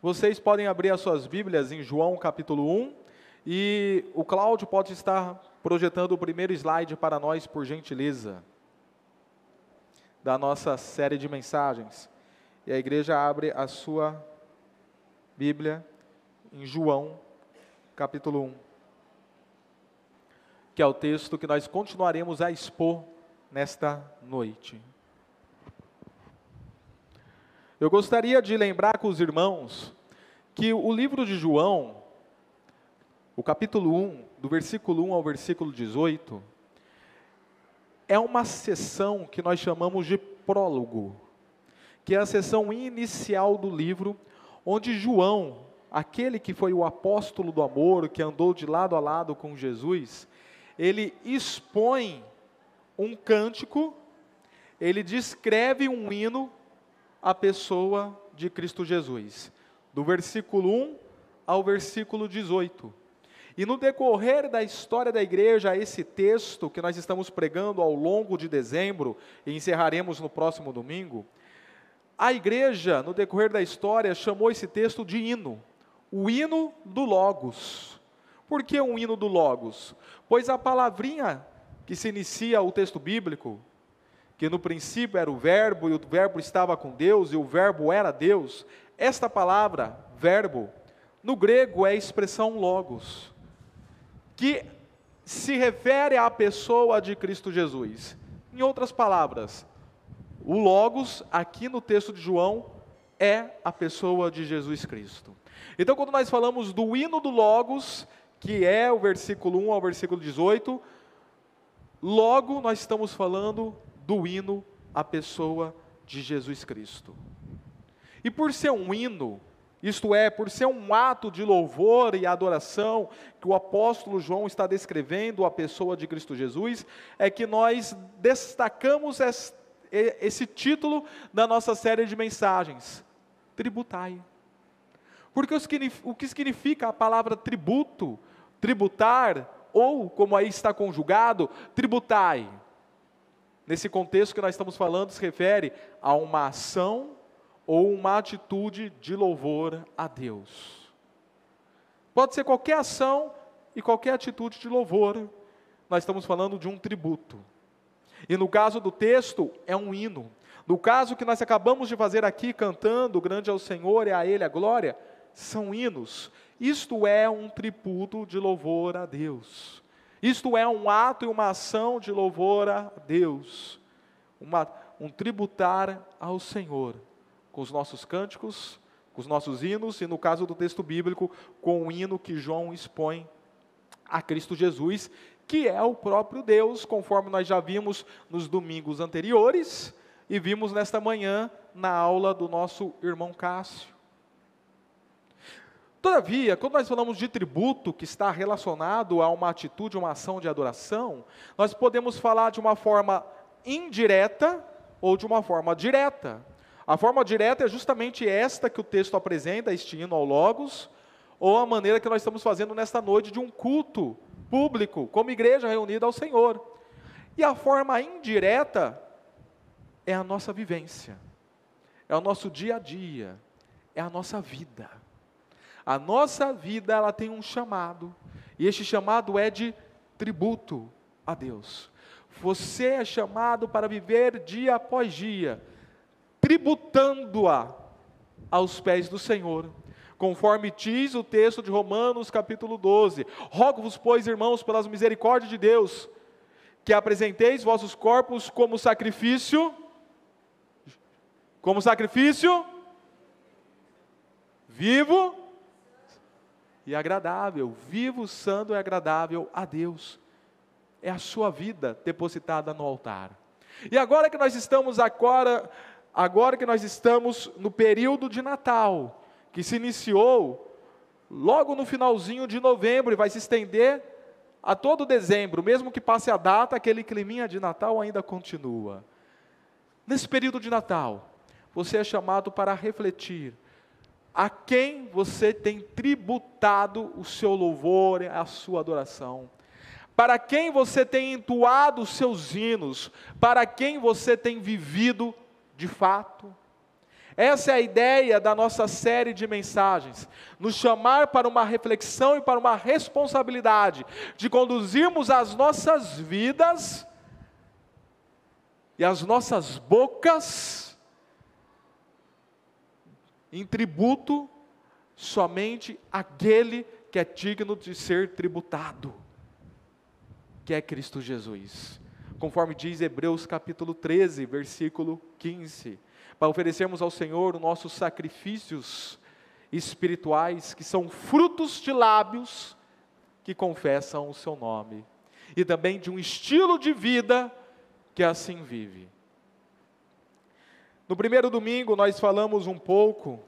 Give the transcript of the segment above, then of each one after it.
Vocês podem abrir as suas Bíblias em João capítulo 1 e o Cláudio pode estar projetando o primeiro slide para nós, por gentileza, da nossa série de mensagens. E a igreja abre a sua Bíblia em João capítulo 1, que é o texto que nós continuaremos a expor nesta noite. Eu gostaria de lembrar com os irmãos que o livro de João, o capítulo 1, do versículo 1 ao versículo 18, é uma sessão que nós chamamos de prólogo, que é a sessão inicial do livro, onde João, aquele que foi o apóstolo do amor, que andou de lado a lado com Jesus, ele expõe um cântico, ele descreve um hino a pessoa de Cristo Jesus, do versículo 1 ao versículo 18. E no decorrer da história da igreja, esse texto que nós estamos pregando ao longo de dezembro e encerraremos no próximo domingo, a igreja, no decorrer da história, chamou esse texto de hino, o hino do Logos. Por que um hino do Logos? Pois a palavrinha que se inicia o texto bíblico, que no princípio era o Verbo, e o Verbo estava com Deus, e o Verbo era Deus, esta palavra, verbo, no grego é a expressão logos, que se refere à pessoa de Cristo Jesus. Em outras palavras, o logos, aqui no texto de João, é a pessoa de Jesus Cristo. Então, quando nós falamos do hino do logos, que é o versículo 1 ao versículo 18, logo nós estamos falando do hino à pessoa de Jesus Cristo. E por ser um hino, isto é, por ser um ato de louvor e adoração que o apóstolo João está descrevendo a pessoa de Cristo Jesus, é que nós destacamos esse título da nossa série de mensagens: Tributai. Porque o que significa a palavra tributo, tributar, ou como aí está conjugado, tributai? Nesse contexto que nós estamos falando, se refere a uma ação ou uma atitude de louvor a Deus. Pode ser qualquer ação e qualquer atitude de louvor. Nós estamos falando de um tributo. E no caso do texto, é um hino. No caso que nós acabamos de fazer aqui, cantando, grande é o Senhor e a Ele a glória, são hinos. Isto é um tributo de louvor a Deus. Isto é um ato e uma ação de louvor a Deus, uma, um tributar ao Senhor, com os nossos cânticos, com os nossos hinos, e no caso do texto bíblico, com o hino que João expõe a Cristo Jesus, que é o próprio Deus, conforme nós já vimos nos domingos anteriores e vimos nesta manhã na aula do nosso irmão Cássio. Todavia, quando nós falamos de tributo que está relacionado a uma atitude, uma ação de adoração, nós podemos falar de uma forma indireta ou de uma forma direta. A forma direta é justamente esta que o texto apresenta, este hino ao Logos, ou a maneira que nós estamos fazendo nesta noite de um culto público, como igreja reunida ao Senhor. E a forma indireta é a nossa vivência, é o nosso dia a dia, é a nossa vida. A nossa vida ela tem um chamado, e este chamado é de tributo a Deus. Você é chamado para viver dia após dia, tributando-a aos pés do Senhor. Conforme diz o texto de Romanos, capítulo 12: Rogo-vos, pois, irmãos, pelas misericórdias de Deus, que apresenteis vossos corpos como sacrifício, como sacrifício vivo e agradável, vivo, santo e agradável a Deus. É a sua vida depositada no altar. E agora que nós estamos agora, agora que nós estamos no período de Natal, que se iniciou logo no finalzinho de novembro e vai se estender a todo dezembro, mesmo que passe a data, aquele climinha de Natal ainda continua. Nesse período de Natal, você é chamado para refletir a quem você tem tributado o seu louvor, a sua adoração, para quem você tem entoado os seus hinos, para quem você tem vivido de fato. Essa é a ideia da nossa série de mensagens, nos chamar para uma reflexão e para uma responsabilidade de conduzirmos as nossas vidas e as nossas bocas em tributo somente aquele que é digno de ser tributado, que é Cristo Jesus. Conforme diz Hebreus capítulo 13, versículo 15 para oferecermos ao Senhor os nossos sacrifícios espirituais, que são frutos de lábios que confessam o seu nome, e também de um estilo de vida que assim vive. No primeiro domingo, nós falamos um pouco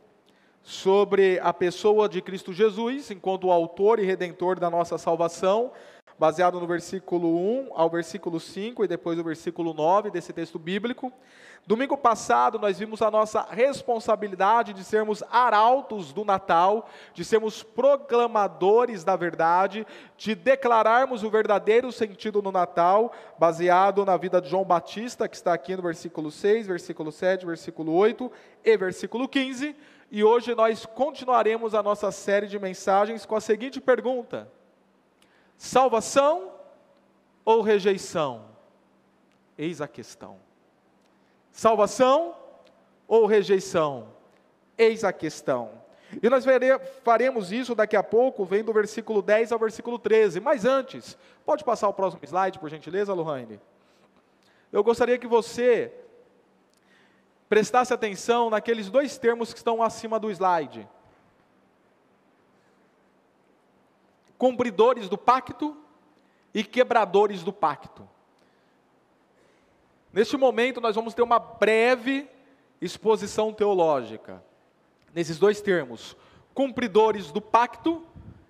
sobre a pessoa de Cristo Jesus, enquanto autor e redentor da nossa salvação, baseado no versículo 1 ao versículo 5 e depois o versículo 9 desse texto bíblico. Domingo passado nós vimos a nossa responsabilidade de sermos arautos do Natal, de sermos proclamadores da verdade, de declararmos o verdadeiro sentido no Natal, baseado na vida de João Batista, que está aqui no versículo 6, versículo 7, versículo 8 e versículo 15. E hoje nós continuaremos a nossa série de mensagens com a seguinte pergunta: Salvação ou rejeição? Eis a questão. Salvação ou rejeição? Eis a questão. E nós faremos isso daqui a pouco, vem do versículo 10 ao versículo 13. Mas antes, pode passar o próximo slide, por gentileza, Lohane? Eu gostaria que você prestasse atenção naqueles dois termos que estão acima do slide. cumpridores do pacto e quebradores do pacto. Neste momento, nós vamos ter uma breve exposição teológica, nesses dois termos: cumpridores do pacto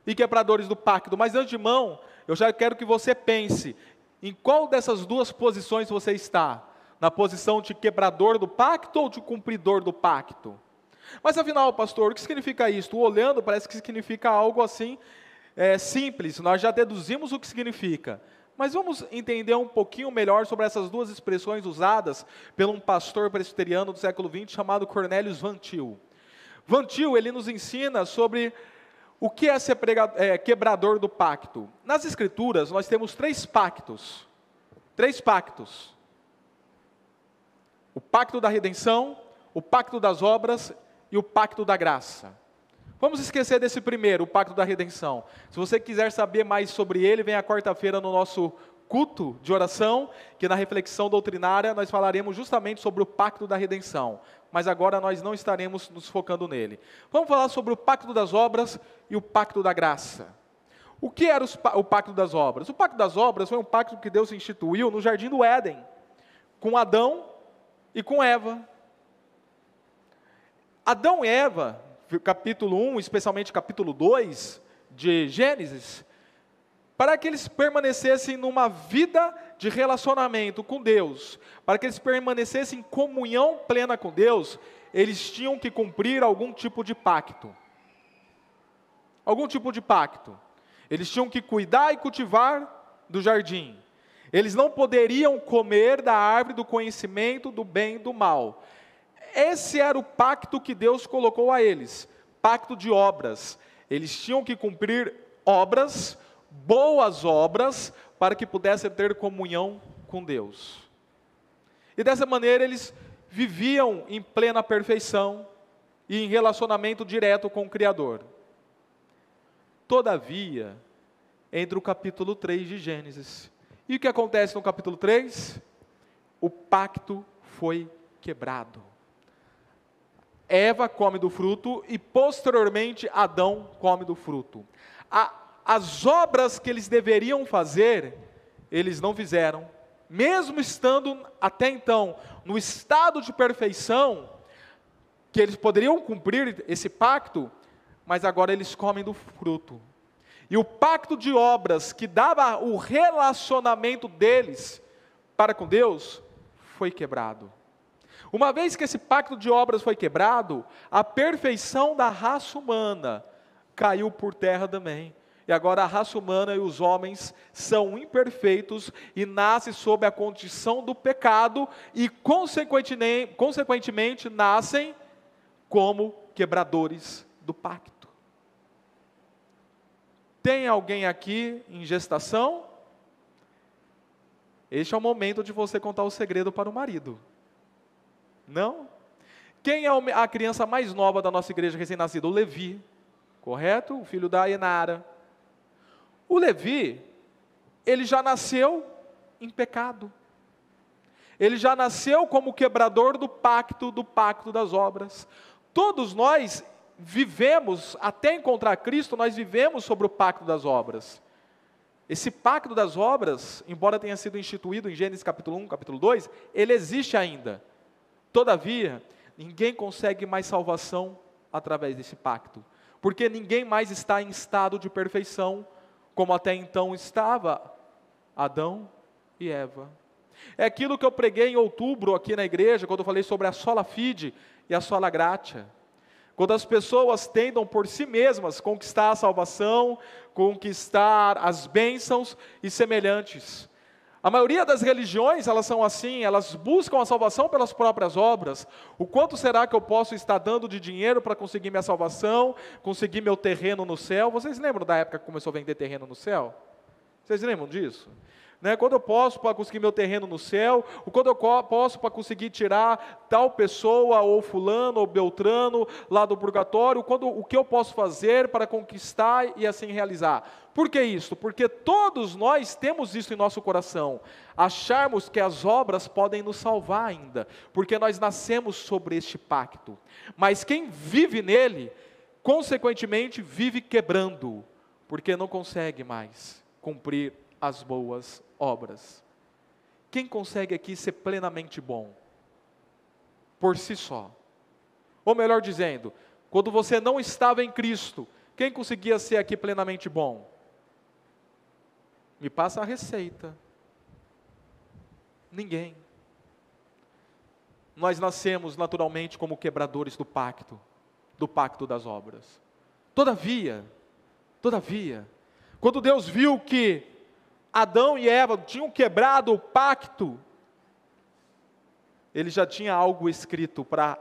e quebradores do pacto. Mas, de antemão, eu já quero que você pense em qual dessas duas posições você está. Na posição de quebrador do pacto ou de cumpridor do pacto? Mas afinal, pastor, o que significa isso? Olhando, parece que significa algo assim é, simples, nós já deduzimos o que significa. Mas vamos entender um pouquinho melhor sobre essas duas expressões usadas por um pastor presbiteriano do século XX chamado Cornelius Van Til. Van Til, ele nos ensina sobre o que é ser é, quebrador do pacto. Nas escrituras, nós temos três pactos. Três pactos. O pacto da redenção, o pacto das obras e o pacto da graça. Vamos esquecer desse primeiro, o pacto da redenção. Se você quiser saber mais sobre ele, venha quarta-feira no nosso culto de oração, que na reflexão doutrinária nós falaremos justamente sobre o pacto da redenção. Mas agora nós não estaremos nos focando nele. Vamos falar sobre o pacto das obras e o pacto da graça. O que era o pacto das obras? O pacto das obras foi um pacto que Deus instituiu no jardim do Éden, com Adão e com Eva. Adão e Eva capítulo 1, especialmente capítulo 2 de Gênesis, para que eles permanecessem numa vida de relacionamento com Deus, para que eles permanecessem em comunhão plena com Deus, eles tinham que cumprir algum tipo de pacto. Algum tipo de pacto. Eles tinham que cuidar e cultivar do jardim. Eles não poderiam comer da árvore do conhecimento do bem e do mal. Esse era o pacto que Deus colocou a eles pacto de obras. Eles tinham que cumprir obras, boas obras, para que pudessem ter comunhão com Deus. E dessa maneira eles viviam em plena perfeição e em relacionamento direto com o Criador. Todavia, entre o capítulo 3 de Gênesis e o que acontece no capítulo 3? O pacto foi quebrado. Eva come do fruto e posteriormente Adão come do fruto. A, as obras que eles deveriam fazer, eles não fizeram, mesmo estando até então no estado de perfeição, que eles poderiam cumprir esse pacto, mas agora eles comem do fruto. E o pacto de obras que dava o relacionamento deles para com Deus foi quebrado. Uma vez que esse pacto de obras foi quebrado, a perfeição da raça humana caiu por terra também. E agora a raça humana e os homens são imperfeitos e nascem sob a condição do pecado e, consequentemente, consequentemente nascem como quebradores do pacto. Tem alguém aqui em gestação? Este é o momento de você contar o segredo para o marido. Não? Quem é a criança mais nova da nossa igreja recém-nascida? O Levi, correto? O filho da Enara. O Levi, ele já nasceu em pecado. Ele já nasceu como quebrador do pacto, do pacto das obras. Todos nós vivemos, até encontrar Cristo, nós vivemos sobre o pacto das obras. Esse pacto das obras, embora tenha sido instituído em Gênesis capítulo 1, capítulo 2, ele existe ainda. Todavia, ninguém consegue mais salvação através desse pacto, porque ninguém mais está em estado de perfeição, como até então estava Adão e Eva. É aquilo que eu preguei em outubro aqui na igreja, quando eu falei sobre a sola fide e a sola gratia. Quando as pessoas tentam por si mesmas conquistar a salvação, conquistar as bênçãos e semelhantes. A maioria das religiões, elas são assim, elas buscam a salvação pelas próprias obras. O quanto será que eu posso estar dando de dinheiro para conseguir minha salvação, conseguir meu terreno no céu? Vocês lembram da época que começou a vender terreno no céu? Vocês lembram disso? Né? Quando eu posso para conseguir meu terreno no céu, o quando eu posso para conseguir tirar tal pessoa, ou fulano, ou beltrano, lá do purgatório, quando, o que eu posso fazer para conquistar e assim realizar. Por que isso? Porque todos nós temos isso em nosso coração, acharmos que as obras podem nos salvar ainda, porque nós nascemos sobre este pacto. Mas quem vive nele, consequentemente, vive quebrando, porque não consegue mais cumprir as boas obras. Quem consegue aqui ser plenamente bom? Por si só. Ou melhor dizendo, quando você não estava em Cristo, quem conseguia ser aqui plenamente bom? Me passa a receita. Ninguém. Nós nascemos naturalmente como quebradores do pacto, do pacto das obras. Todavia, todavia, quando Deus viu que Adão e Eva tinham quebrado o pacto, ele já tinha algo escrito para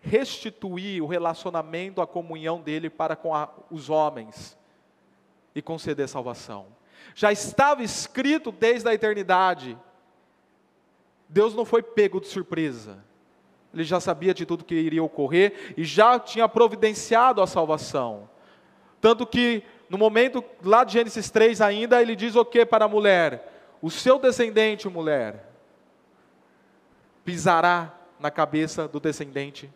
restituir o relacionamento, a comunhão dele para com a, os homens e conceder salvação. Já estava escrito desde a eternidade. Deus não foi pego de surpresa. Ele já sabia de tudo que iria ocorrer e já tinha providenciado a salvação. Tanto que no momento lá de Gênesis 3 ainda, ele diz o que para a mulher? O seu descendente, mulher, pisará na cabeça do descendente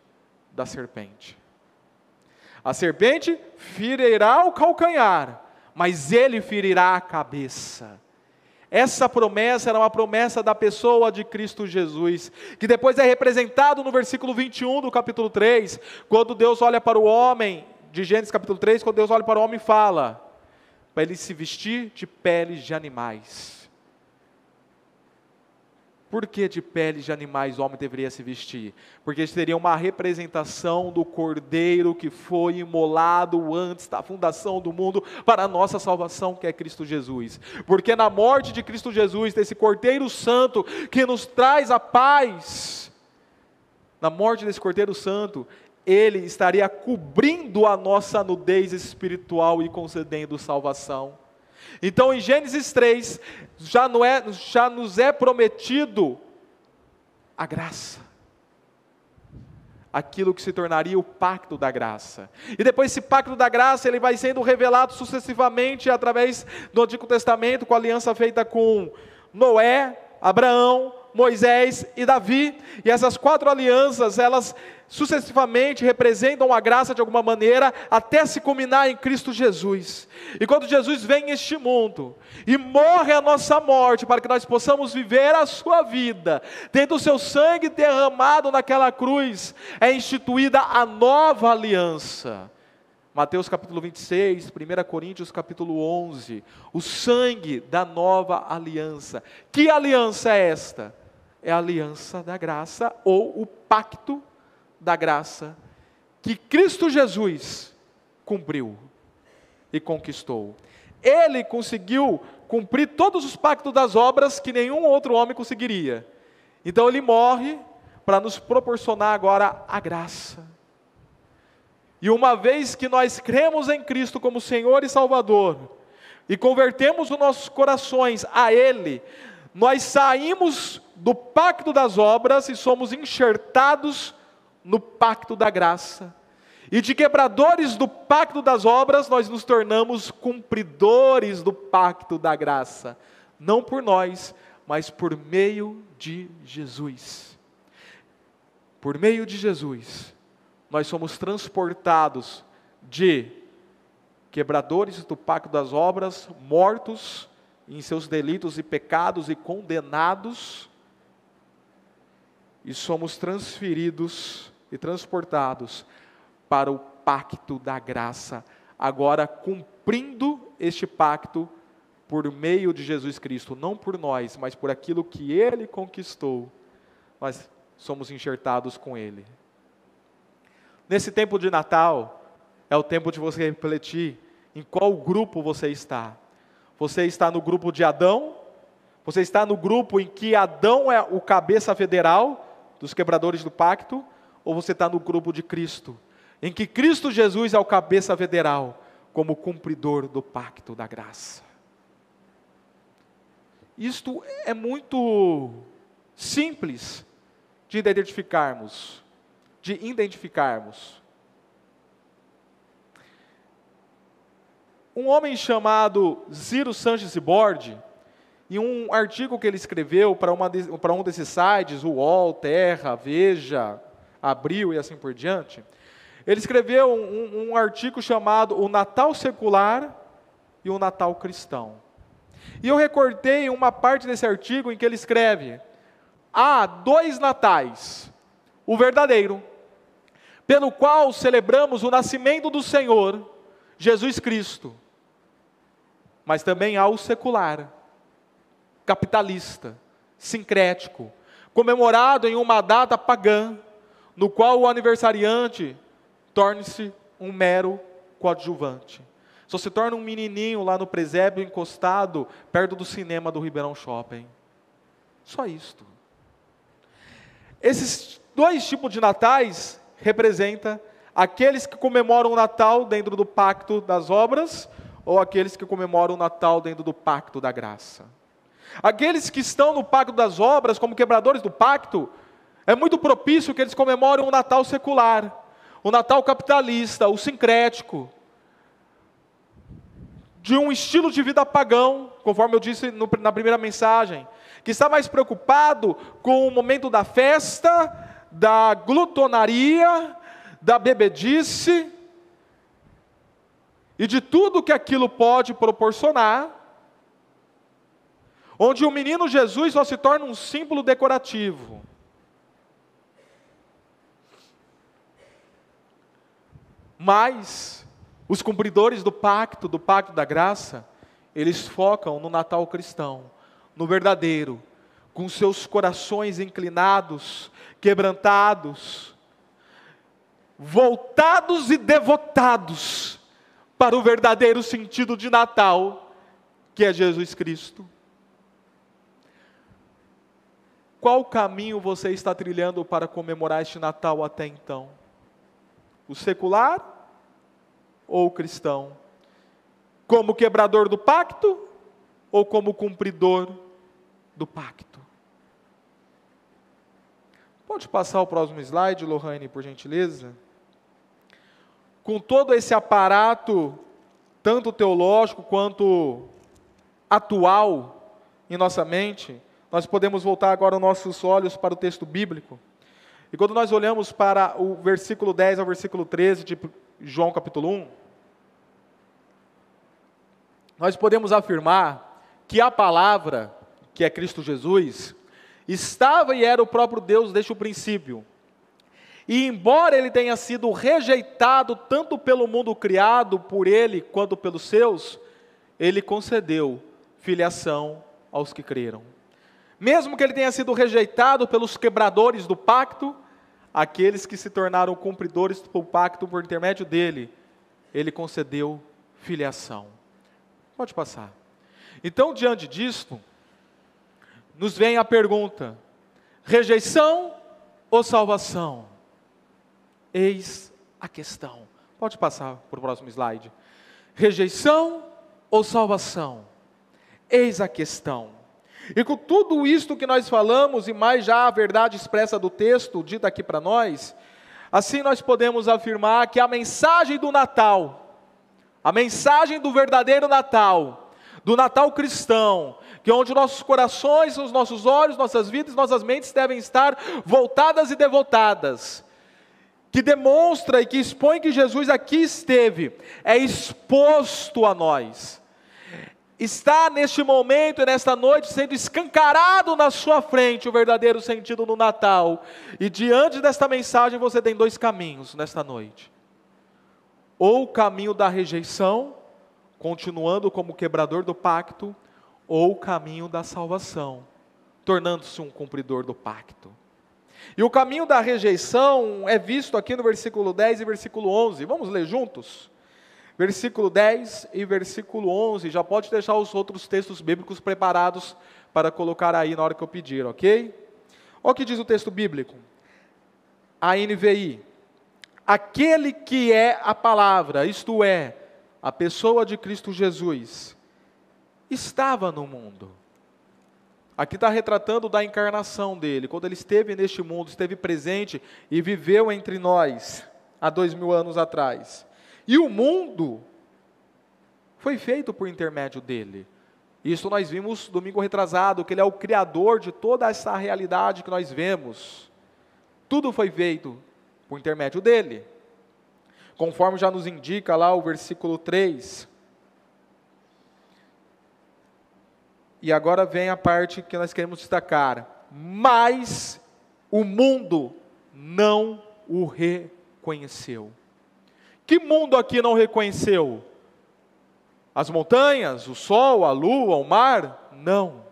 da serpente. A serpente ferirá o calcanhar, mas ele ferirá a cabeça. Essa promessa era uma promessa da pessoa de Cristo Jesus, que depois é representado no versículo 21 do capítulo 3, quando Deus olha para o homem de Gênesis capítulo 3, quando Deus olha para o homem e fala, para ele se vestir de peles de animais. Por que de peles de animais o homem deveria se vestir? Porque seria uma representação do cordeiro que foi imolado antes da fundação do mundo para a nossa salvação, que é Cristo Jesus. Porque na morte de Cristo Jesus, desse cordeiro santo que nos traz a paz, na morte desse cordeiro santo, ele estaria cobrindo a nossa nudez espiritual e concedendo salvação. Então, em Gênesis 3, já, não é, já nos é prometido a graça. Aquilo que se tornaria o pacto da graça. E depois esse pacto da graça, ele vai sendo revelado sucessivamente através do Antigo Testamento, com a aliança feita com Noé, Abraão, Moisés e Davi. E essas quatro alianças, elas sucessivamente representam a graça de alguma maneira, até se culminar em Cristo Jesus. E quando Jesus vem em este mundo e morre a nossa morte, para que nós possamos viver a sua vida, tendo o seu sangue derramado naquela cruz, é instituída a nova aliança. Mateus capítulo 26, 1 Coríntios capítulo 11, o sangue da nova aliança. Que aliança é esta? É a aliança da graça ou o pacto da graça que Cristo Jesus cumpriu e conquistou. Ele conseguiu cumprir todos os pactos das obras que nenhum outro homem conseguiria. Então ele morre para nos proporcionar agora a graça. E uma vez que nós cremos em Cristo como Senhor e Salvador, e convertemos os nossos corações a Ele, nós saímos do pacto das obras e somos enxertados no pacto da graça. E de quebradores do pacto das obras, nós nos tornamos cumpridores do pacto da graça. Não por nós, mas por meio de Jesus. Por meio de Jesus, nós somos transportados de quebradores do pacto das obras, mortos em seus delitos e pecados e condenados, e somos transferidos e transportados para o pacto da graça, agora cumprindo este pacto por meio de Jesus Cristo, não por nós, mas por aquilo que ele conquistou, nós somos enxertados com ele. Nesse tempo de Natal, é o tempo de você refletir em qual grupo você está. Você está no grupo de Adão? Você está no grupo em que Adão é o cabeça federal dos quebradores do pacto? Ou você está no grupo de Cristo, em que Cristo Jesus é o cabeça federal, como cumpridor do pacto da graça? Isto é muito simples de identificarmos de identificarmos. Um homem chamado Ziro Sanches Borde, em um artigo que ele escreveu para, uma, para um desses sites, o UOL, Terra, Veja, Abril e assim por diante, ele escreveu um, um artigo chamado O Natal Secular e o Natal Cristão. E eu recortei uma parte desse artigo em que ele escreve: há dois natais, o verdadeiro, pelo qual celebramos o nascimento do Senhor, Jesus Cristo. Mas também há o secular, capitalista, sincrético, comemorado em uma data pagã, no qual o aniversariante torne-se um mero coadjuvante. Só se torna um menininho lá no presépio encostado perto do cinema do Ribeirão Shopping. Só isto. Esses dois tipos de natais representa aqueles que comemoram o Natal dentro do pacto das obras ou aqueles que comemoram o Natal dentro do pacto da graça. Aqueles que estão no pacto das obras, como quebradores do pacto, é muito propício que eles comemorem o Natal secular, o Natal capitalista, o sincrético, de um estilo de vida pagão, conforme eu disse no, na primeira mensagem, que está mais preocupado com o momento da festa da glutonaria, da bebedice e de tudo que aquilo pode proporcionar, onde o menino Jesus só se torna um símbolo decorativo. Mas os cumpridores do pacto, do pacto da graça, eles focam no Natal cristão, no verdadeiro, com seus corações inclinados quebrantados, voltados e devotados para o verdadeiro sentido de Natal, que é Jesus Cristo. Qual caminho você está trilhando para comemorar este Natal até então? O secular ou o cristão? Como quebrador do pacto ou como cumpridor do pacto? Pode passar o próximo slide, Lohane, por gentileza? Com todo esse aparato, tanto teológico quanto atual em nossa mente, nós podemos voltar agora os nossos olhos para o texto bíblico. E quando nós olhamos para o versículo 10 ao versículo 13 de João capítulo 1, nós podemos afirmar que a palavra, que é Cristo Jesus, estava e era o próprio Deus desde o princípio. E embora ele tenha sido rejeitado tanto pelo mundo criado por ele quanto pelos seus, ele concedeu filiação aos que creram. Mesmo que ele tenha sido rejeitado pelos quebradores do pacto, aqueles que se tornaram cumpridores do pacto por intermédio dele, ele concedeu filiação. Pode passar. Então, diante disto, nos vem a pergunta: rejeição ou salvação? Eis a questão. Pode passar para o próximo slide. Rejeição ou salvação? Eis a questão. E com tudo isto que nós falamos, e mais já a verdade expressa do texto, dita aqui para nós, assim nós podemos afirmar que a mensagem do Natal, a mensagem do verdadeiro Natal, do Natal cristão, que é onde nossos corações, os nossos olhos, nossas vidas, nossas mentes devem estar voltadas e devotadas, que demonstra e que expõe que Jesus aqui esteve, é exposto a nós está neste momento e nesta noite sendo escancarado na sua frente o verdadeiro sentido do Natal. E diante desta mensagem você tem dois caminhos nesta noite: ou o caminho da rejeição, continuando como quebrador do pacto, ou o caminho da salvação, tornando-se um cumpridor do pacto. E o caminho da rejeição é visto aqui no versículo 10 e versículo 11. Vamos ler juntos? Versículo 10 e versículo 11. Já pode deixar os outros textos bíblicos preparados para colocar aí na hora que eu pedir, ok? Olha o que diz o texto bíblico. A NVI. Aquele que é a palavra, isto é, a pessoa de Cristo Jesus, estava no mundo. Aqui está retratando da encarnação dele, quando ele esteve neste mundo, esteve presente e viveu entre nós há dois mil anos atrás. E o mundo foi feito por intermédio dele. Isso nós vimos domingo retrasado, que ele é o criador de toda essa realidade que nós vemos. Tudo foi feito por intermédio dele. Conforme já nos indica lá o versículo 3. E agora vem a parte que nós queremos destacar. Mas o mundo não o reconheceu. Que mundo aqui não reconheceu? As montanhas, o sol, a lua, o mar? Não.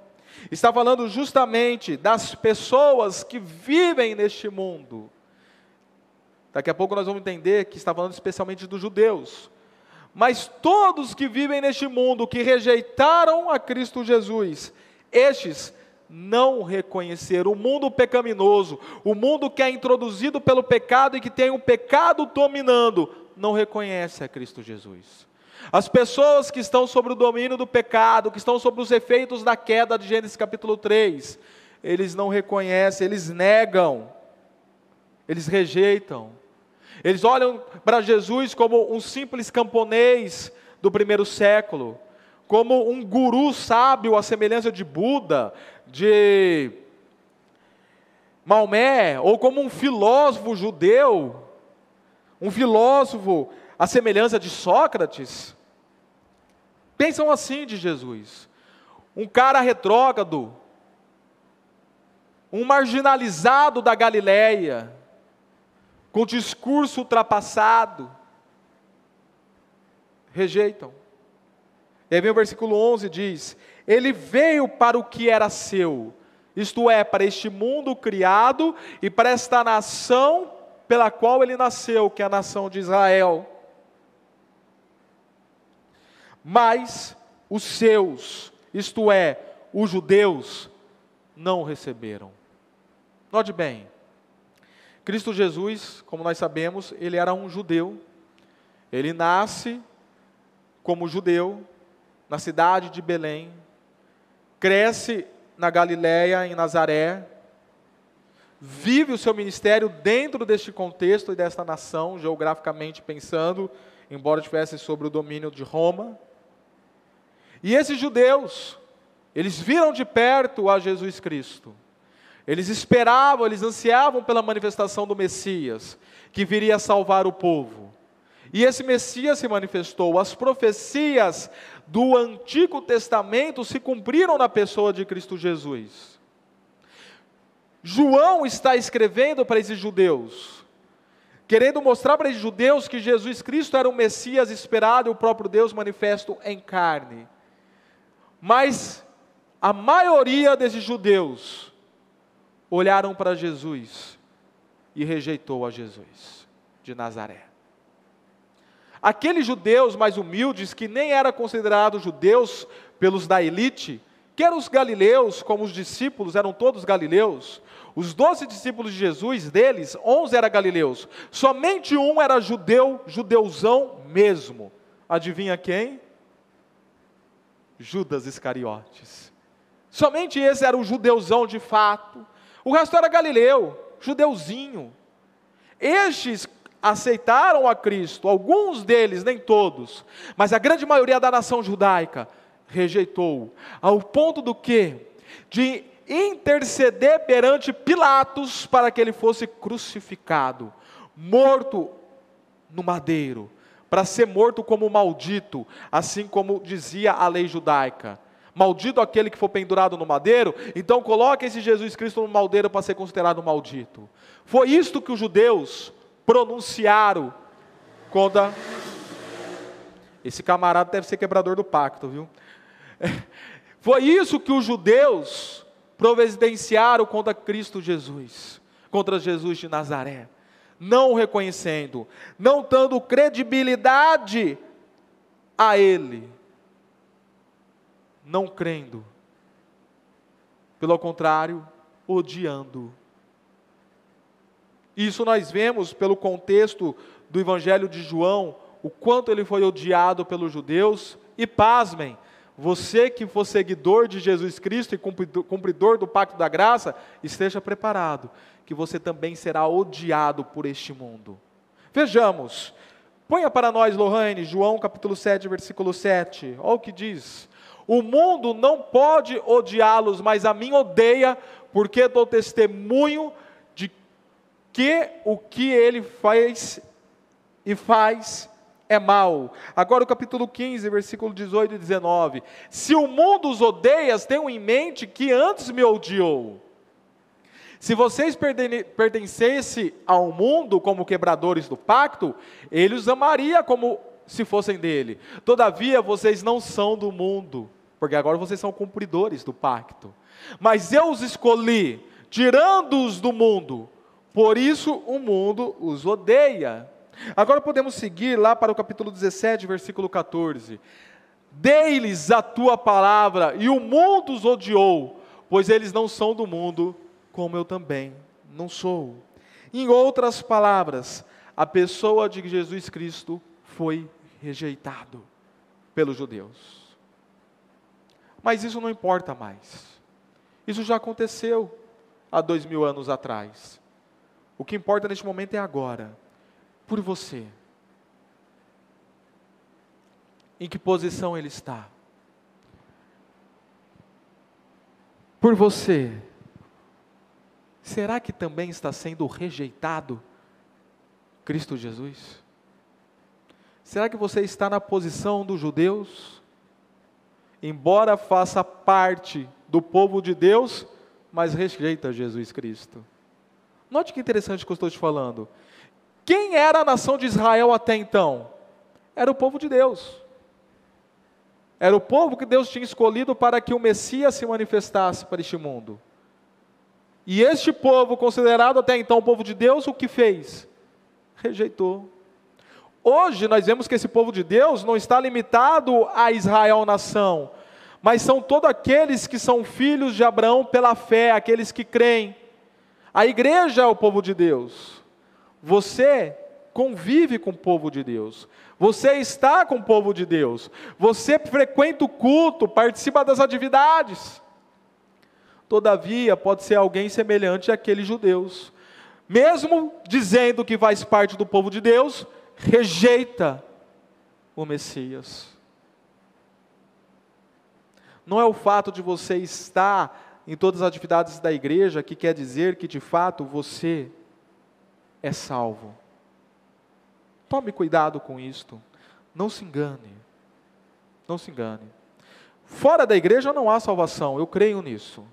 Está falando justamente das pessoas que vivem neste mundo. Daqui a pouco nós vamos entender que está falando especialmente dos judeus. Mas todos que vivem neste mundo, que rejeitaram a Cristo Jesus, estes não reconheceram o mundo pecaminoso, o mundo que é introduzido pelo pecado e que tem o pecado dominando, não reconhece a Cristo Jesus. As pessoas que estão sobre o domínio do pecado, que estão sobre os efeitos da queda de Gênesis capítulo 3, eles não reconhecem, eles negam, eles rejeitam. Eles olham para Jesus como um simples camponês do primeiro século, como um guru sábio à semelhança de Buda, de Maomé, ou como um filósofo judeu um filósofo à semelhança de Sócrates, pensam assim de Jesus. Um cara retrógrado, um marginalizado da Galileia, com discurso ultrapassado, rejeitam. E aí vem o versículo 11 diz: Ele veio para o que era seu, isto é, para este mundo criado e para esta nação pela qual ele nasceu, que é a nação de Israel. Mas os seus, isto é, os judeus, não receberam. Note bem, Cristo Jesus, como nós sabemos, ele era um judeu. Ele nasce como judeu na cidade de Belém, cresce na Galiléia, em Nazaré, vive o seu ministério dentro deste contexto e desta nação, geograficamente pensando, embora estivesse sobre o domínio de Roma. E esses judeus, eles viram de perto a Jesus Cristo. Eles esperavam, eles ansiavam pela manifestação do Messias, que viria salvar o povo. E esse Messias se manifestou. As profecias do Antigo Testamento se cumpriram na pessoa de Cristo Jesus. João está escrevendo para esses judeus, querendo mostrar para esses judeus que Jesus Cristo era o Messias esperado e o próprio Deus manifesto em carne. Mas a maioria desses judeus olharam para Jesus e rejeitou a Jesus de Nazaré. Aqueles judeus mais humildes que nem eram considerados judeus pelos da elite, quer os galileus, como os discípulos eram todos galileus, os doze discípulos de Jesus, deles, onze eram galileus, somente um era judeu, judeuzão mesmo. Adivinha quem? Judas Iscariotes. Somente esse era o judeuzão de fato. O resto era galileu, judeuzinho. Estes aceitaram a Cristo, alguns deles, nem todos, mas a grande maioria da nação judaica rejeitou, ao ponto do que? De interceder perante Pilatos para que ele fosse crucificado, morto no madeiro, para ser morto como maldito, assim como dizia a lei judaica. Maldito aquele que for pendurado no madeiro, então coloque esse Jesus Cristo no madeiro para ser considerado maldito. Foi isto que os judeus pronunciaram contra. Esse camarada deve ser quebrador do pacto, viu? Foi isso que os judeus providenciaram contra Cristo Jesus, contra Jesus de Nazaré, não o reconhecendo, não dando credibilidade a Ele, não crendo, pelo contrário, odiando. Isso nós vemos pelo contexto do Evangelho de João, o quanto ele foi odiado pelos judeus, e pasmem, você que for seguidor de Jesus Cristo e cumpridor do pacto da graça, esteja preparado, que você também será odiado por este mundo. Vejamos, ponha para nós, Lohane, João capítulo 7, versículo 7, olha o que diz. O mundo não pode odiá-los, mas a mim odeia, porque dou testemunho de que o que ele faz e faz é mal. Agora o capítulo 15, versículo 18 e 19. Se o mundo os odeia, tenham em mente que antes me odiou. Se vocês pertencessem ao mundo como quebradores do pacto, ele os amaria como se fossem dele. Todavia, vocês não são do mundo, porque agora vocês são cumpridores do pacto. Mas eu os escolhi, tirando-os do mundo, por isso o mundo os odeia. Agora podemos seguir lá para o capítulo 17, versículo 14. Dei-lhes a tua palavra, e o mundo os odiou, pois eles não são do mundo, como eu também não sou. Em outras palavras, a pessoa de Jesus Cristo foi rejeitado pelos judeus. Mas isso não importa mais. Isso já aconteceu há dois mil anos atrás. O que importa neste momento é agora por você. Em que posição ele está? Por você. Será que também está sendo rejeitado Cristo Jesus? Será que você está na posição dos judeus? Embora faça parte do povo de Deus, mas rejeita Jesus Cristo. Note que interessante que eu estou te falando. Quem era a nação de Israel até então? Era o povo de Deus. Era o povo que Deus tinha escolhido para que o Messias se manifestasse para este mundo. E este povo, considerado até então o povo de Deus, o que fez? Rejeitou. Hoje nós vemos que esse povo de Deus não está limitado a Israel nação, mas são todos aqueles que são filhos de Abraão pela fé, aqueles que creem. A igreja é o povo de Deus. Você convive com o povo de Deus. Você está com o povo de Deus. Você frequenta o culto, participa das atividades. Todavia, pode ser alguém semelhante àqueles judeus. Mesmo dizendo que faz parte do povo de Deus, rejeita o Messias. Não é o fato de você estar em todas as atividades da igreja que quer dizer que de fato você é salvo. Tome cuidado com isto. Não se engane. Não se engane. Fora da igreja não há salvação, eu creio nisso.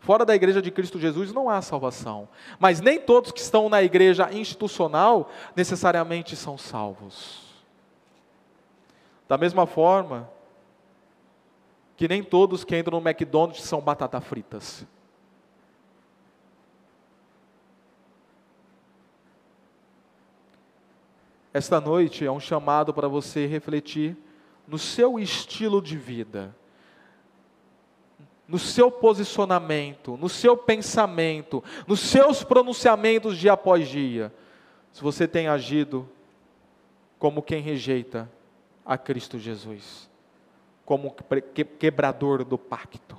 Fora da igreja de Cristo Jesus não há salvação. Mas nem todos que estão na igreja institucional necessariamente são salvos. Da mesma forma que nem todos que entram no McDonald's são batata fritas. Esta noite é um chamado para você refletir no seu estilo de vida. no seu posicionamento, no seu pensamento, nos seus pronunciamentos dia após dia, se você tem agido como quem rejeita a Cristo Jesus, como quebrador do pacto.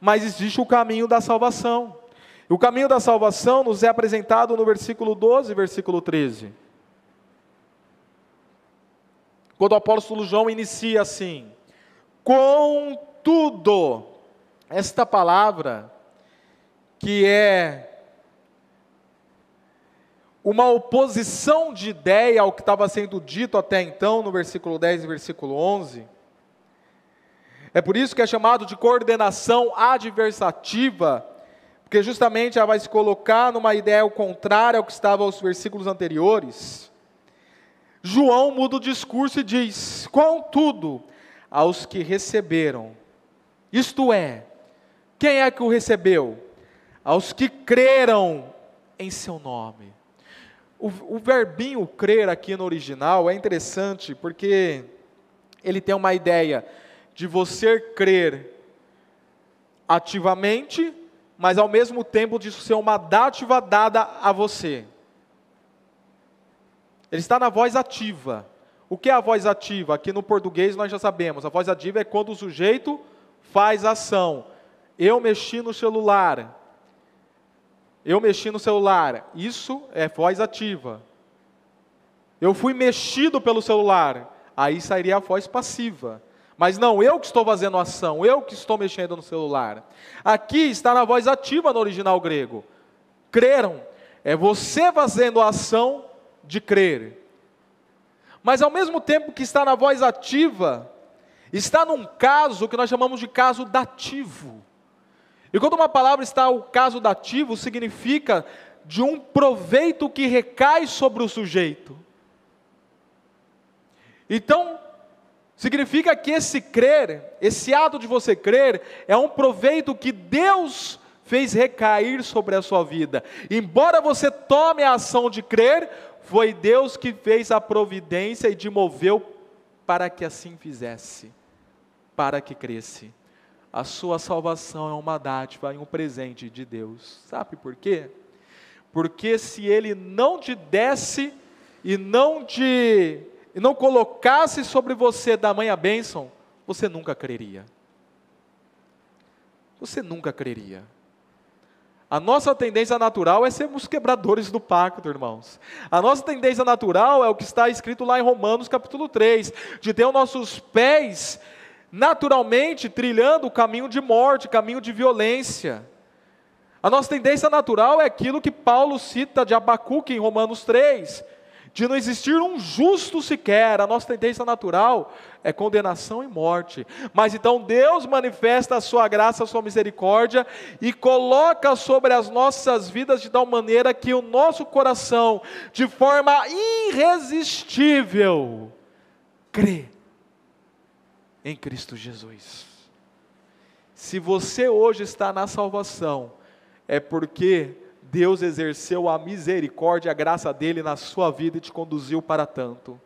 Mas existe o caminho da salvação. O caminho da salvação nos é apresentado no versículo 12 e versículo 13. Quando o apóstolo João inicia assim: Contudo, esta palavra, que é uma oposição de ideia ao que estava sendo dito até então, no versículo 10 e versículo 11. É por isso que é chamado de coordenação adversativa, porque justamente ela vai se colocar numa ideia contrária ao que estava aos versículos anteriores. João muda o discurso e diz: Contudo, aos que receberam, isto é, quem é que o recebeu? Aos que creram em seu nome. O, o verbinho crer aqui no original é interessante porque ele tem uma ideia de você crer ativamente, mas ao mesmo tempo de ser uma dádiva dada a você. Ele está na voz ativa. O que é a voz ativa? Aqui no português nós já sabemos. A voz ativa é quando o sujeito faz ação. Eu mexi no celular. Eu mexi no celular. Isso é voz ativa. Eu fui mexido pelo celular. Aí sairia a voz passiva. Mas não, eu que estou fazendo ação, eu que estou mexendo no celular. Aqui está na voz ativa no original grego. Creram. É você fazendo a ação de crer. Mas ao mesmo tempo que está na voz ativa, está num caso que nós chamamos de caso dativo. E quando uma palavra está o caso dativo, significa de um proveito que recai sobre o sujeito. Então, significa que esse crer, esse ato de você crer, é um proveito que Deus fez recair sobre a sua vida. Embora você tome a ação de crer, foi Deus que fez a providência e te moveu para que assim fizesse, para que cresce. A sua salvação é uma dádiva e um presente de Deus. Sabe por quê? Porque se ele não te desse e não te e não colocasse sobre você da manhã bênção, você nunca creria. Você nunca creria. A nossa tendência natural é sermos quebradores do pacto, irmãos. A nossa tendência natural é o que está escrito lá em Romanos capítulo 3, de ter os nossos pés naturalmente trilhando o caminho de morte, caminho de violência. A nossa tendência natural é aquilo que Paulo cita de Abacuque em Romanos 3, de não existir um justo sequer, a nossa tendência natural é condenação e morte. Mas então Deus manifesta a sua graça, a sua misericórdia e coloca sobre as nossas vidas de tal maneira que o nosso coração, de forma irresistível, crê em Cristo Jesus. Se você hoje está na salvação, é porque Deus exerceu a misericórdia, a graça dele na sua vida e te conduziu para tanto.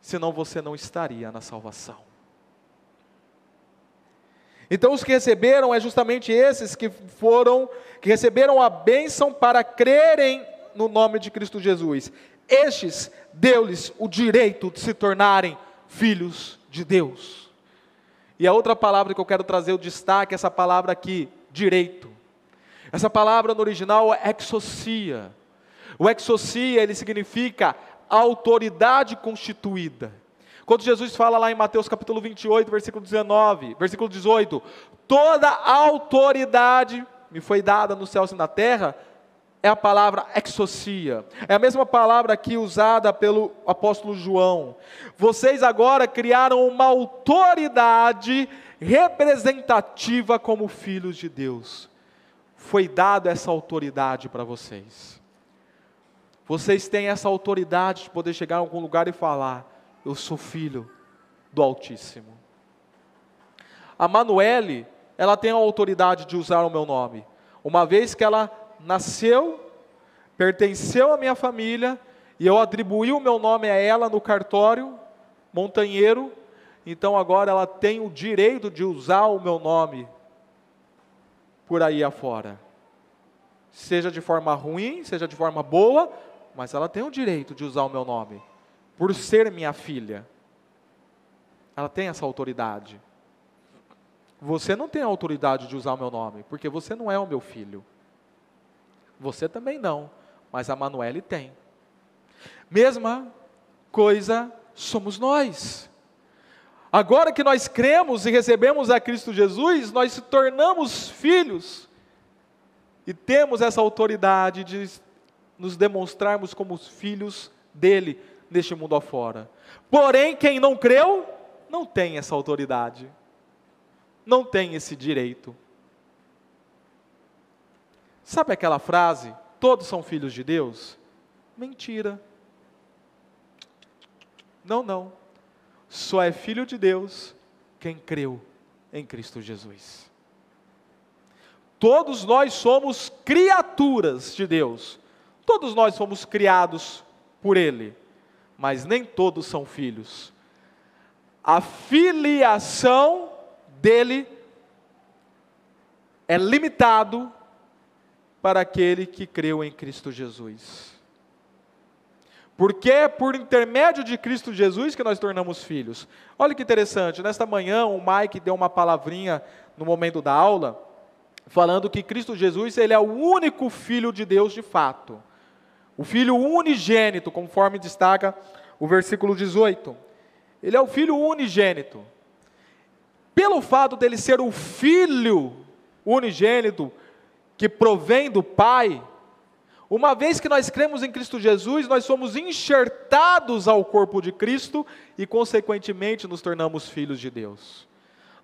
Senão você não estaria na salvação. Então os que receberam é justamente esses que foram, que receberam a bênção para crerem no nome de Cristo Jesus. Estes deu-lhes o direito de se tornarem filhos de Deus. E a outra palavra que eu quero trazer o destaque, essa palavra aqui, direito. Essa palavra no original é exocia. O exocia, ele significa autoridade constituída. Quando Jesus fala lá em Mateus capítulo 28, versículo 19, versículo 18, toda autoridade me foi dada nos céus e na terra, é a palavra exocia. É a mesma palavra aqui usada pelo apóstolo João. Vocês agora criaram uma autoridade representativa como filhos de Deus. Foi dado essa autoridade para vocês. Vocês têm essa autoridade de poder chegar a algum lugar e falar: Eu sou filho do Altíssimo. A Manuele, ela tem a autoridade de usar o meu nome, uma vez que ela nasceu, pertenceu à minha família, e eu atribuí o meu nome a ela no cartório, montanheiro, então agora ela tem o direito de usar o meu nome por aí afora. Seja de forma ruim, seja de forma boa, mas ela tem o direito de usar o meu nome, por ser minha filha. Ela tem essa autoridade. Você não tem a autoridade de usar o meu nome, porque você não é o meu filho. Você também não, mas a Manuele tem. Mesma coisa somos nós. Agora que nós cremos e recebemos a Cristo Jesus, nós se tornamos filhos e temos essa autoridade de nos demonstrarmos como filhos dele neste mundo afora. Porém, quem não creu, não tem essa autoridade, não tem esse direito. Sabe aquela frase, todos são filhos de Deus? Mentira. Não, não. Só é filho de Deus quem creu em Cristo Jesus. Todos nós somos criaturas de Deus. Todos nós fomos criados por Ele, mas nem todos são filhos. A filiação dele é limitado para aquele que creu em Cristo Jesus. Porque é por intermédio de Cristo Jesus que nós tornamos filhos. Olha que interessante, nesta manhã o Mike deu uma palavrinha no momento da aula, falando que Cristo Jesus ele é o único filho de Deus de fato. O filho unigênito, conforme destaca o versículo 18. Ele é o filho unigênito. Pelo fato dele ser o filho unigênito que provém do Pai, uma vez que nós cremos em Cristo Jesus, nós somos enxertados ao corpo de Cristo e, consequentemente, nos tornamos filhos de Deus.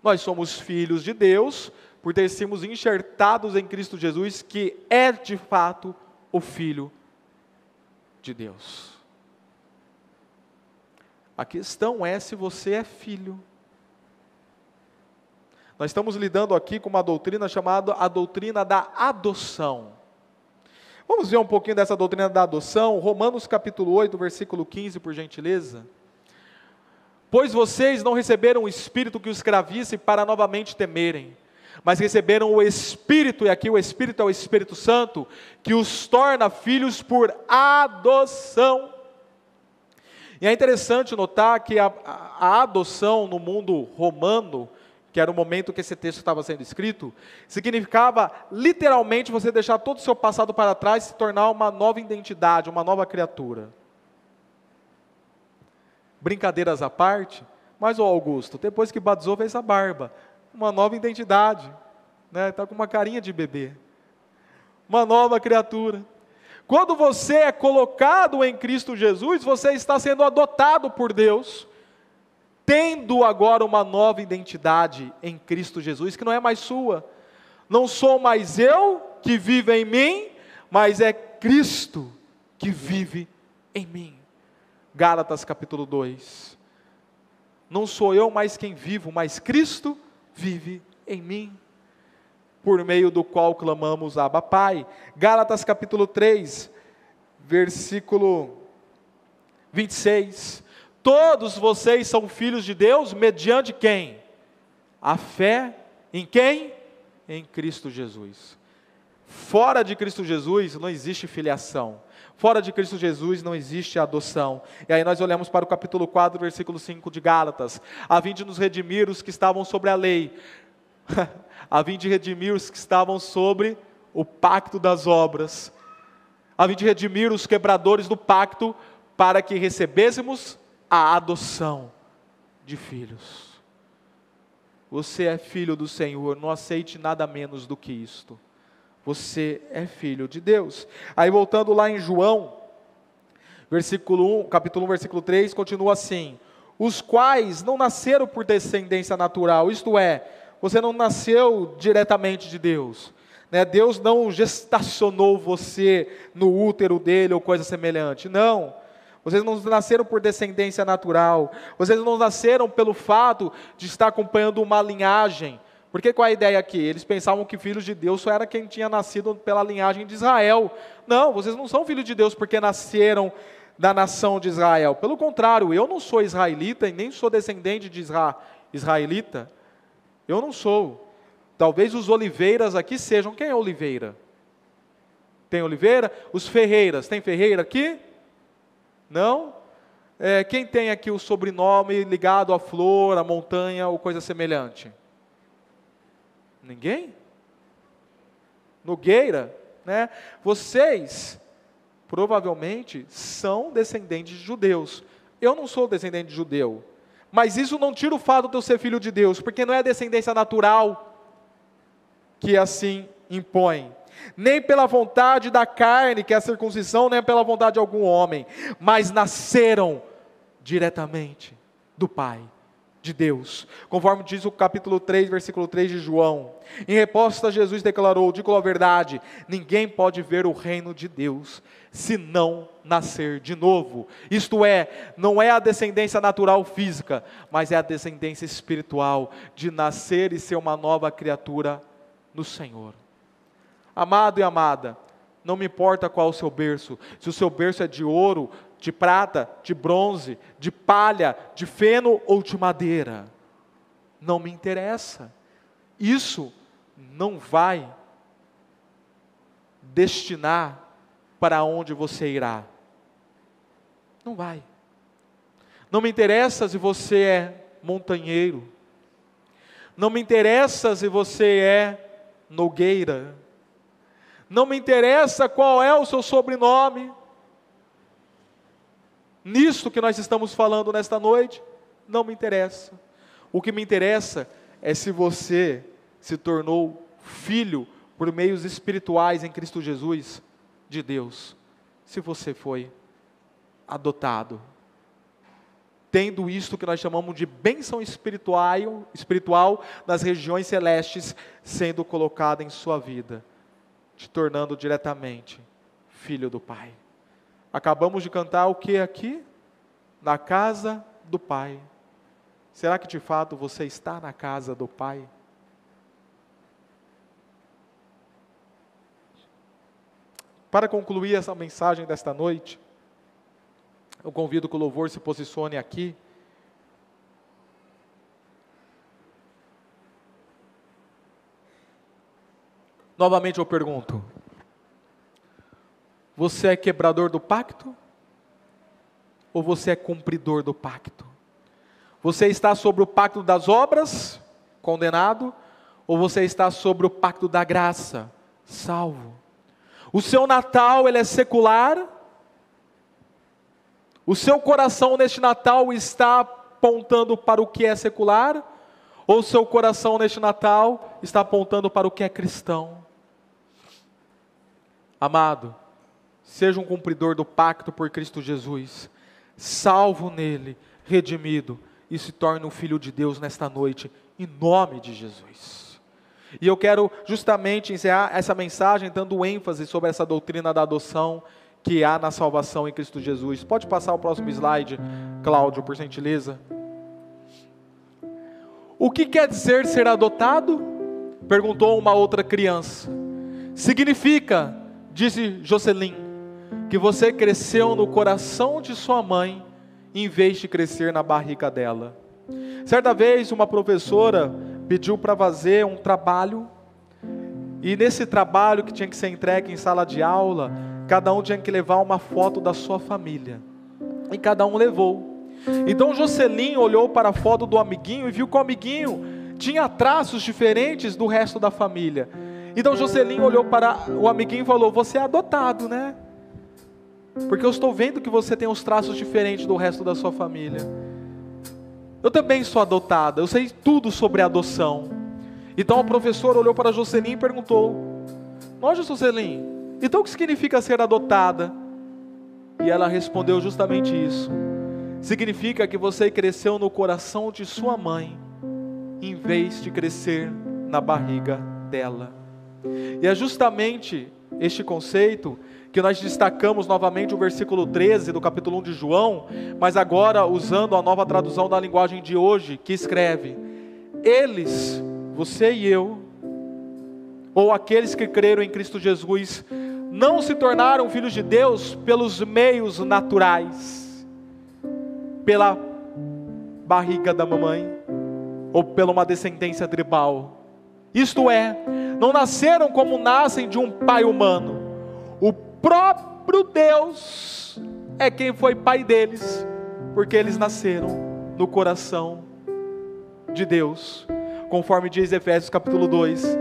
Nós somos filhos de Deus por ter sido enxertados em Cristo Jesus, que é de fato o Filho de Deus. A questão é se você é filho. Nós estamos lidando aqui com uma doutrina chamada a doutrina da adoção. Vamos ver um pouquinho dessa doutrina da adoção, Romanos capítulo 8, versículo 15, por gentileza. Pois vocês não receberam o espírito que os escravize para novamente temerem, mas receberam o Espírito, e aqui o Espírito é o Espírito Santo, que os torna filhos por adoção. E é interessante notar que a, a, a adoção no mundo romano que era o momento que esse texto estava sendo escrito, significava literalmente você deixar todo o seu passado para trás e se tornar uma nova identidade, uma nova criatura. Brincadeiras à parte, mas o Augusto, depois que batizou, fez a barba, uma nova identidade, né? Está com uma carinha de bebê, uma nova criatura. Quando você é colocado em Cristo Jesus, você está sendo adotado por Deus tendo agora uma nova identidade em Cristo Jesus, que não é mais sua. Não sou mais eu que vivo em mim, mas é Cristo que vive em mim. Gálatas capítulo 2. Não sou eu mais quem vivo, mas Cristo vive em mim, por meio do qual clamamos Abba Pai. Gálatas capítulo 3, versículo 26. Todos vocês são filhos de Deus mediante quem? A fé em quem? Em Cristo Jesus. Fora de Cristo Jesus não existe filiação. Fora de Cristo Jesus não existe adoção. E aí nós olhamos para o capítulo 4, versículo 5 de Gálatas. A fim de nos redimir os que estavam sobre a lei. a fim de redimir os que estavam sobre o pacto das obras. A fim de redimir os quebradores do pacto, para que recebêssemos a adoção de filhos. Você é filho do Senhor, não aceite nada menos do que isto. Você é filho de Deus. Aí voltando lá em João, versículo 1, capítulo 1, versículo 3, continua assim: os quais não nasceram por descendência natural, isto é, você não nasceu diretamente de Deus. Né? Deus não gestacionou você no útero dele ou coisa semelhante. Não. Vocês não nasceram por descendência natural. Vocês não nasceram pelo fato de estar acompanhando uma linhagem. Porque qual é a ideia aqui? Eles pensavam que filhos de Deus só era quem tinha nascido pela linhagem de Israel. Não, vocês não são filhos de Deus porque nasceram da nação de Israel. Pelo contrário, eu não sou israelita e nem sou descendente de isra israelita. Eu não sou. Talvez os oliveiras aqui sejam. Quem é oliveira? Tem oliveira? Os ferreiras. Tem ferreira aqui? Não? É, quem tem aqui o sobrenome ligado à flor, à montanha ou coisa semelhante? Ninguém? Nogueira, né? Vocês provavelmente são descendentes de judeus. Eu não sou descendente de judeu, mas isso não tira o fato de eu ser filho de Deus, porque não é a descendência natural que assim impõe. Nem pela vontade da carne, que é a circuncisão, nem pela vontade de algum homem, mas nasceram diretamente do Pai de Deus, conforme diz o capítulo 3, versículo 3 de João. Em resposta, Jesus declarou: Digo a verdade, ninguém pode ver o reino de Deus se não nascer de novo. Isto é, não é a descendência natural física, mas é a descendência espiritual de nascer e ser uma nova criatura no Senhor. Amado e amada, não me importa qual o seu berço, se o seu berço é de ouro, de prata, de bronze, de palha, de feno ou de madeira. Não me interessa. Isso não vai destinar para onde você irá. Não vai. Não me interessa se você é montanheiro. Não me interessa se você é nogueira. Não me interessa qual é o seu sobrenome nisto que nós estamos falando nesta noite, não me interessa. O que me interessa é se você se tornou filho por meios espirituais em Cristo Jesus de Deus. Se você foi adotado. Tendo isto que nós chamamos de bênção espiritual, espiritual nas regiões celestes sendo colocada em sua vida, te tornando diretamente filho do Pai. Acabamos de cantar o que aqui? Na casa do Pai. Será que de fato você está na casa do Pai? Para concluir essa mensagem desta noite, eu convido que o louvor se posicione aqui. Novamente eu pergunto: você é quebrador do pacto? Ou você é cumpridor do pacto? Você está sobre o pacto das obras, condenado? Ou você está sobre o pacto da graça, salvo? O seu Natal, ele é secular? O seu coração neste Natal está apontando para o que é secular? Ou o seu coração neste Natal está apontando para o que é cristão? Amado, seja um cumpridor do pacto por Cristo Jesus, salvo nele, redimido, e se torne um filho de Deus nesta noite, em nome de Jesus. E eu quero justamente encerrar essa mensagem dando ênfase sobre essa doutrina da adoção que há na salvação em Cristo Jesus. Pode passar o próximo slide, Cláudio, por gentileza. O que quer dizer ser adotado? Perguntou uma outra criança. Significa, disse Jocelyn, que você cresceu no coração de sua mãe, em vez de crescer na barriga dela. Certa vez, uma professora pediu para fazer um trabalho, e nesse trabalho que tinha que ser entregue em sala de aula, cada um tinha que levar uma foto da sua família, e cada um levou. Então Jocelyn olhou para a foto do amiguinho e viu que o amiguinho tinha traços diferentes do resto da família. Então Jocelyn olhou para o amiguinho e falou: Você é adotado, né? Porque eu estou vendo que você tem os traços diferentes do resto da sua família. Eu também sou adotada, eu sei tudo sobre adoção. Então a professora olhou para Jocelyn e perguntou: Nossa, Jocelyn, então o que significa ser adotada? E ela respondeu justamente isso. Significa que você cresceu no coração de sua mãe, em vez de crescer na barriga dela. E é justamente este conceito que nós destacamos novamente o versículo 13 do capítulo 1 de João, mas agora usando a nova tradução da linguagem de hoje, que escreve: Eles, você e eu, ou aqueles que creram em Cristo Jesus, não se tornaram filhos de Deus pelos meios naturais, pela barriga da mamãe ou pela uma descendência tribal. Isto é, não nasceram como nascem de um pai humano. O próprio Deus é quem foi pai deles, porque eles nasceram no coração de Deus, conforme diz Efésios capítulo 2.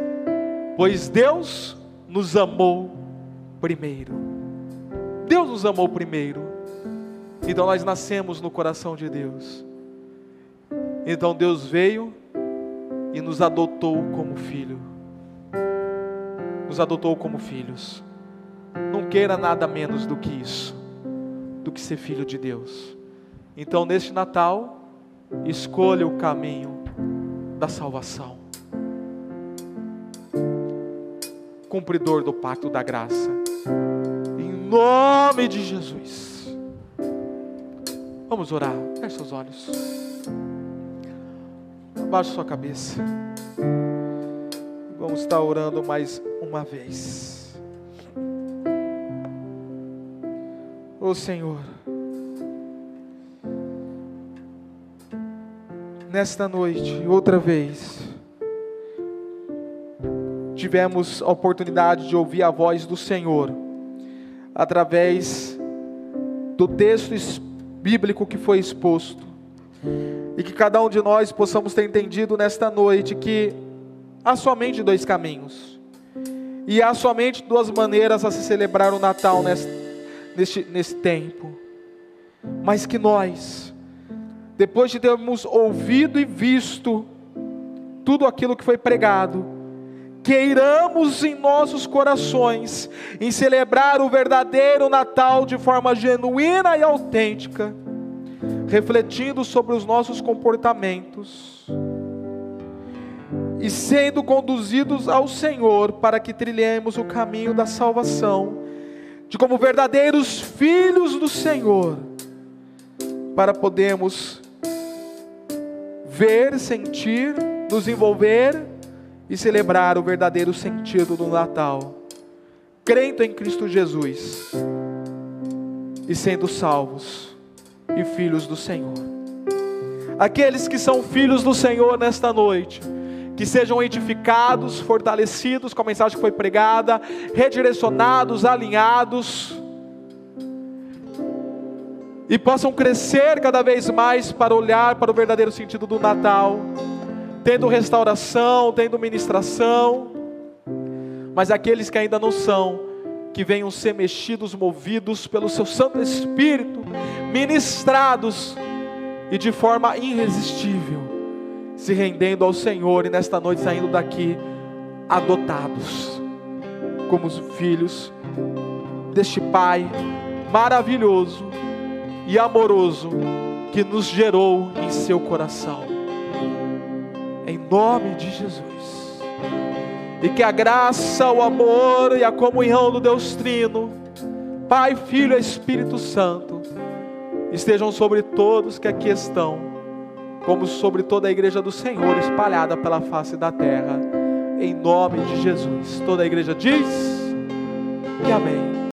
Pois Deus nos amou primeiro. Deus nos amou primeiro. Então nós nascemos no coração de Deus. Então Deus veio e nos adotou como filho. Nos adotou como filhos. Não queira nada menos do que isso, do que ser filho de Deus. Então, neste Natal, escolha o caminho da salvação. Cumpridor do pacto da graça. Em nome de Jesus. Vamos orar. Feche seus olhos. Abaixe sua cabeça. Vamos estar orando mais uma vez. Ô oh, Senhor, nesta noite, outra vez, tivemos a oportunidade de ouvir a voz do Senhor através do texto bíblico que foi exposto. E que cada um de nós possamos ter entendido nesta noite que há somente dois caminhos. E há somente duas maneiras a se celebrar o Natal neste, neste, nesse tempo. Mas que nós, depois de termos ouvido e visto tudo aquilo que foi pregado, queiramos em nossos corações em celebrar o verdadeiro Natal de forma genuína e autêntica, refletindo sobre os nossos comportamentos e sendo conduzidos ao Senhor para que trilhemos o caminho da salvação, de como verdadeiros filhos do Senhor, para podermos ver, sentir, nos envolver e celebrar o verdadeiro sentido do Natal, crendo em Cristo Jesus e sendo salvos e filhos do Senhor. Aqueles que são filhos do Senhor nesta noite, que sejam edificados, fortalecidos com a mensagem que foi pregada, redirecionados, alinhados, e possam crescer cada vez mais para olhar para o verdadeiro sentido do Natal, tendo restauração, tendo ministração, mas aqueles que ainda não são, que venham ser mexidos, movidos pelo seu Santo Espírito, ministrados e de forma irresistível se rendendo ao Senhor e nesta noite saindo daqui adotados como os filhos deste Pai maravilhoso e amoroso que nos gerou em seu coração. Em nome de Jesus. E que a graça, o amor e a comunhão do Deus Trino, Pai, Filho e Espírito Santo, estejam sobre todos que aqui estão como sobre toda a igreja do Senhor espalhada pela face da terra, em nome de Jesus. Toda a igreja diz: e amém.